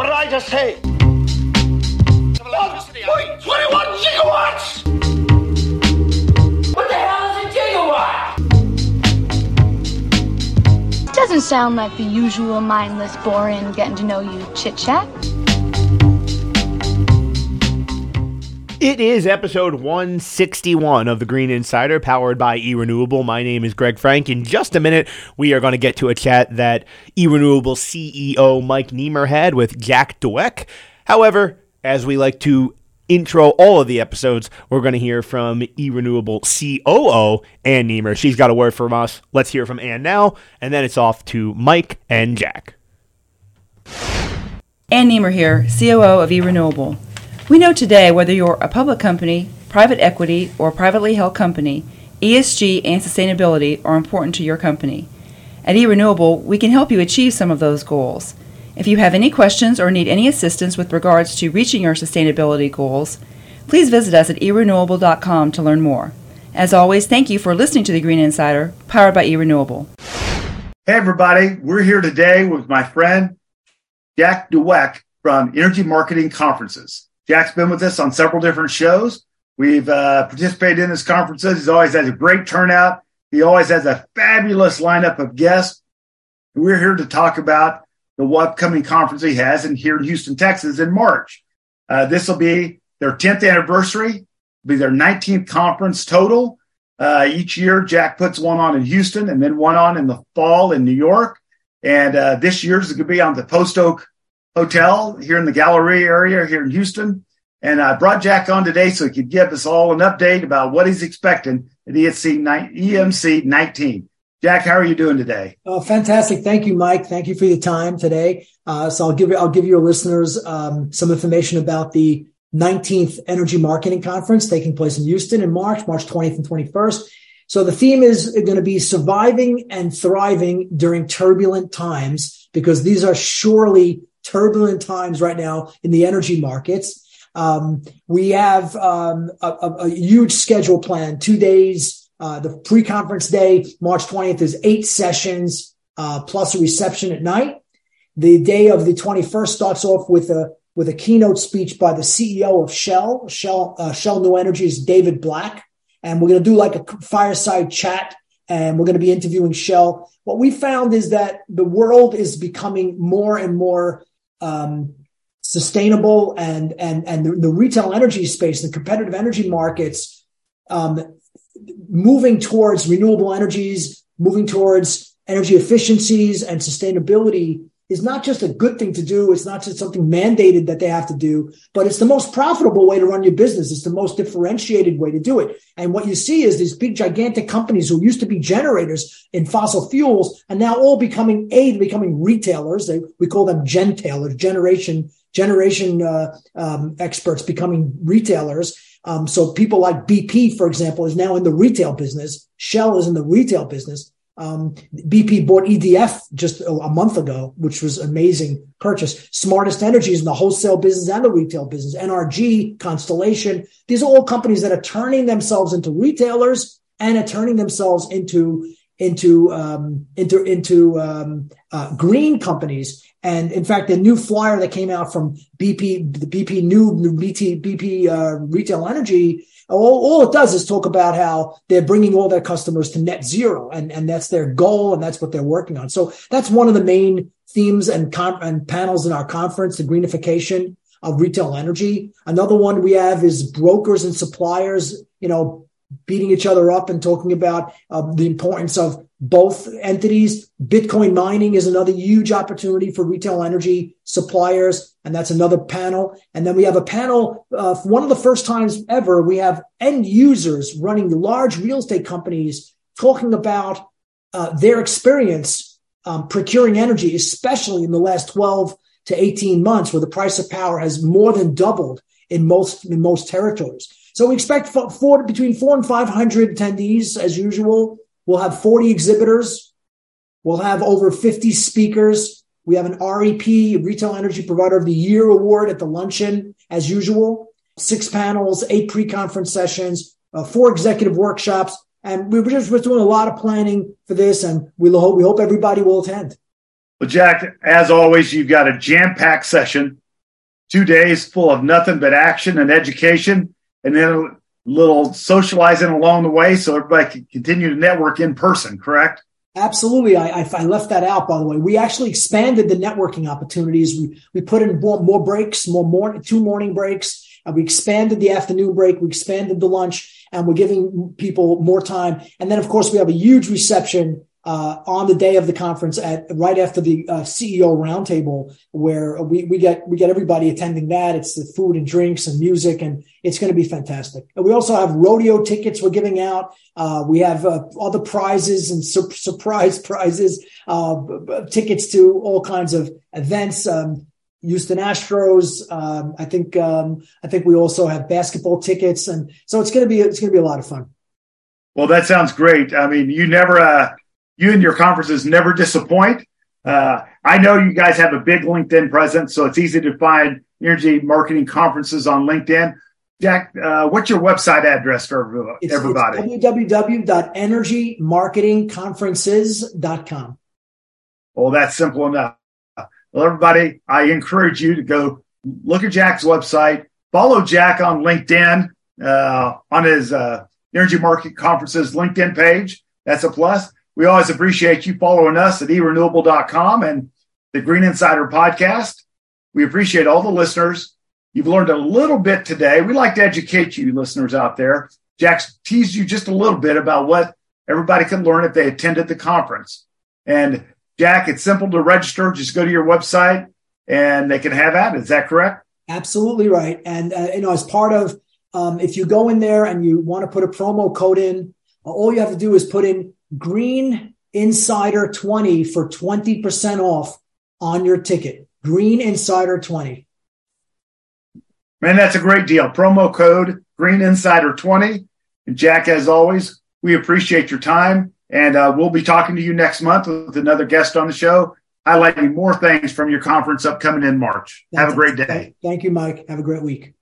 What did I just say? 1.21 gigawatts! What the hell is a gigawatt? Doesn't sound like the usual mindless, boring, getting to know you chit chat. It is episode 161 of the Green Insider, powered by eRenewable. My name is Greg Frank. In just a minute, we are going to get to a chat that eRenewable CEO Mike Niemer had with Jack Doueck. However, as we like to intro all of the episodes, we're going to hear from eRenewable COO Ann Niemer. She's got a word from us. Let's hear from Ann now, and then it's off to Mike and Jack. Ann Niemer here, COO of eRenewable. We know today whether you're a public company, private equity, or privately held company, ESG and sustainability are important to your company. At eRenewable, we can help you achieve some of those goals. If you have any questions or need any assistance with regards to reaching your sustainability goals, please visit us at erenewable.com to learn more. As always, thank you for listening to the Green Insider, powered by eRenewable. Hey, everybody. We're here today with my friend Jack Doueck from Energy Marketing Conferences. Jack's been with us on several different shows. We've uh, participated in his conferences. He's always has a great turnout. He always has a fabulous lineup of guests. We're here to talk about the upcoming conference he has in here in Houston, Texas in March. Uh, this will be their 10th anniversary, It'll be their 19th conference total. Uh, each year, Jack puts one on in Houston and then one on in the fall in New York. And uh, this year's going to be on the Post Oak Hotel here in the Galleria area here in Houston. And I brought Jack on today so he could give us all an update about what he's expecting at EMC 19. Jack, how are you doing today? Oh, fantastic! Thank you, Mike. Thank you for your time today. Uh, so I'll give I'll give your listeners um, some information about the 19th Energy Marketing Conference taking place in Houston in March, March 20th and 21st. So the theme is going to be surviving and thriving during turbulent times because these are surely turbulent times right now in the energy markets. Um, we have um, a, a, huge schedule plan, two days. Uh, the pre-conference day, March 20th, is eight sessions uh, plus a reception at night. The day of the 21st starts off with a with a keynote speech by the CEO of Shell, Shell, uh, Shell New Energies, David Black, and we're going to do like a fireside chat, and we're going to be interviewing Shell. What we found is that the world is becoming more and more um, sustainable and and and the, the, retail energy space, the competitive energy markets, um, moving towards renewable energies, moving towards energy efficiencies and sustainability is not just a good thing to do. It's not just something mandated that they have to do, but it's the most profitable way to run your business. It's the most differentiated way to do it. And what you see is these big, gigantic companies who used to be generators in fossil fuels and now all becoming A, becoming retailers. They, we call them gentailers, generation, generation uh, um, experts becoming retailers. Um, so people like BP, for example, is now in the retail business. Shell is in the retail business. Um, BP bought EDF just a, a, month ago, which was an amazing purchase. Smartest Energies in the wholesale business and the retail business. NRG, Constellation. These are all companies that are turning themselves into retailers and are turning themselves into into um, into into um, uh, green companies. And in fact, the new flyer that came out from BP, the BP new BP, BP uh, Retail Energy all, all it does is talk about how they're bringing all their customers to net zero and, and that's their goal and that's what they're working on. So that's one of the main themes and, and panels in our conference, the greenification of retail energy. Another one we have is brokers and suppliers, you know, beating each other up and talking about uh, the importance of both entities. Bitcoin mining is another huge opportunity for retail energy suppliers, and that's another panel. And then we have a panel, uh, one of the first times ever, we have end users running large real estate companies talking about uh, their experience um, procuring energy, especially in the last 12 to 18 months, where the price of power has more than doubled in most in most territories. So we expect four, between four and 500 attendees as usual. We'll have 40 exhibitors. We'll have over 50 speakers. We have an REP, Retail Energy Provider of the Year award at the luncheon, as usual. Six panels, eight pre-conference sessions, uh, four executive workshops, and we were just we're doing a lot of planning for this, and we hope we hope everybody will attend. Well, Jack, as always, you've got a jam packed session, two days full of nothing but action and education, and then a little socializing along the way so everybody can continue to network in person, correct? Absolutely. I, I, left that out, by the way. We actually expanded the networking opportunities. We, we put in more, more breaks, more, more, two morning breaks. And we expanded the afternoon break. We expanded the lunch and we're giving people more time. And then, of course, we have a huge reception uh, on the day of the conference at right after the uh, CEO roundtable, where we, we get we get everybody attending that. It's the food and drinks and music, and it's going to be fantastic. And we also have rodeo tickets we're giving out. Uh, we have uh, other prizes and sur- surprise prizes, uh, tickets to all kinds of events. Um, Houston Astros. Um, I think um, I think we also have basketball tickets, and so it's going to be it's going to be a lot of fun. Well, that sounds great. I mean, you never uh, you and your conferences never disappoint. Uh, I know you guys have a big LinkedIn presence, so it's easy to find energy marketing conferences on LinkedIn. Jack, uh, what's your website address for everybody? It's www.energymarketingconferences.com. Well, that's simple enough. Well, everybody, I encourage you to go look at Jack's website, follow Jack on LinkedIn, uh, on his uh, Energy Market Conferences LinkedIn page. That's a plus. We always appreciate you following us at erenewable.com and the Green Insider podcast. We appreciate all the listeners. You've learned a little bit today. We like to educate you listeners out there. Jack's teased you just a little bit about what everybody can learn if they attended the conference. And Jack, it's simple to register. Just go to your website and they can have at it. Is that correct? Absolutely right. And, uh, you know, as part of, um, if you go in there and you want to put a promo code in, all you have to do is put in Green Insider 20 for 20% off on your ticket. Green Insider 20. Man, that's a great deal. Promo code Green Insider 20. And Jack, as always, we appreciate your time. And uh, we'll be talking to you next month with another guest on the show, highlighting more things from your conference upcoming in March. Have a great day. Thank you, Mike. Have a great week.